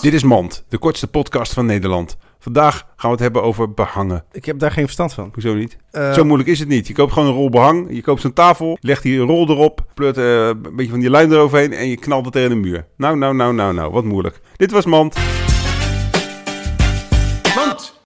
Dit is Mand, de kortste podcast van Nederland. Vandaag gaan we het hebben over behangen. Ik heb daar geen verstand van. Hoezo niet? Eh, Zo moeilijk is het niet. Je koopt gewoon een rol behang, je koopt zo'n tafel, legt die rol erop, pleurt eh, een beetje van die lijn eroverheen en je knalt het tegen de muur. Nou, nou, nou, nou, nou, wat moeilijk. Dit was Mand.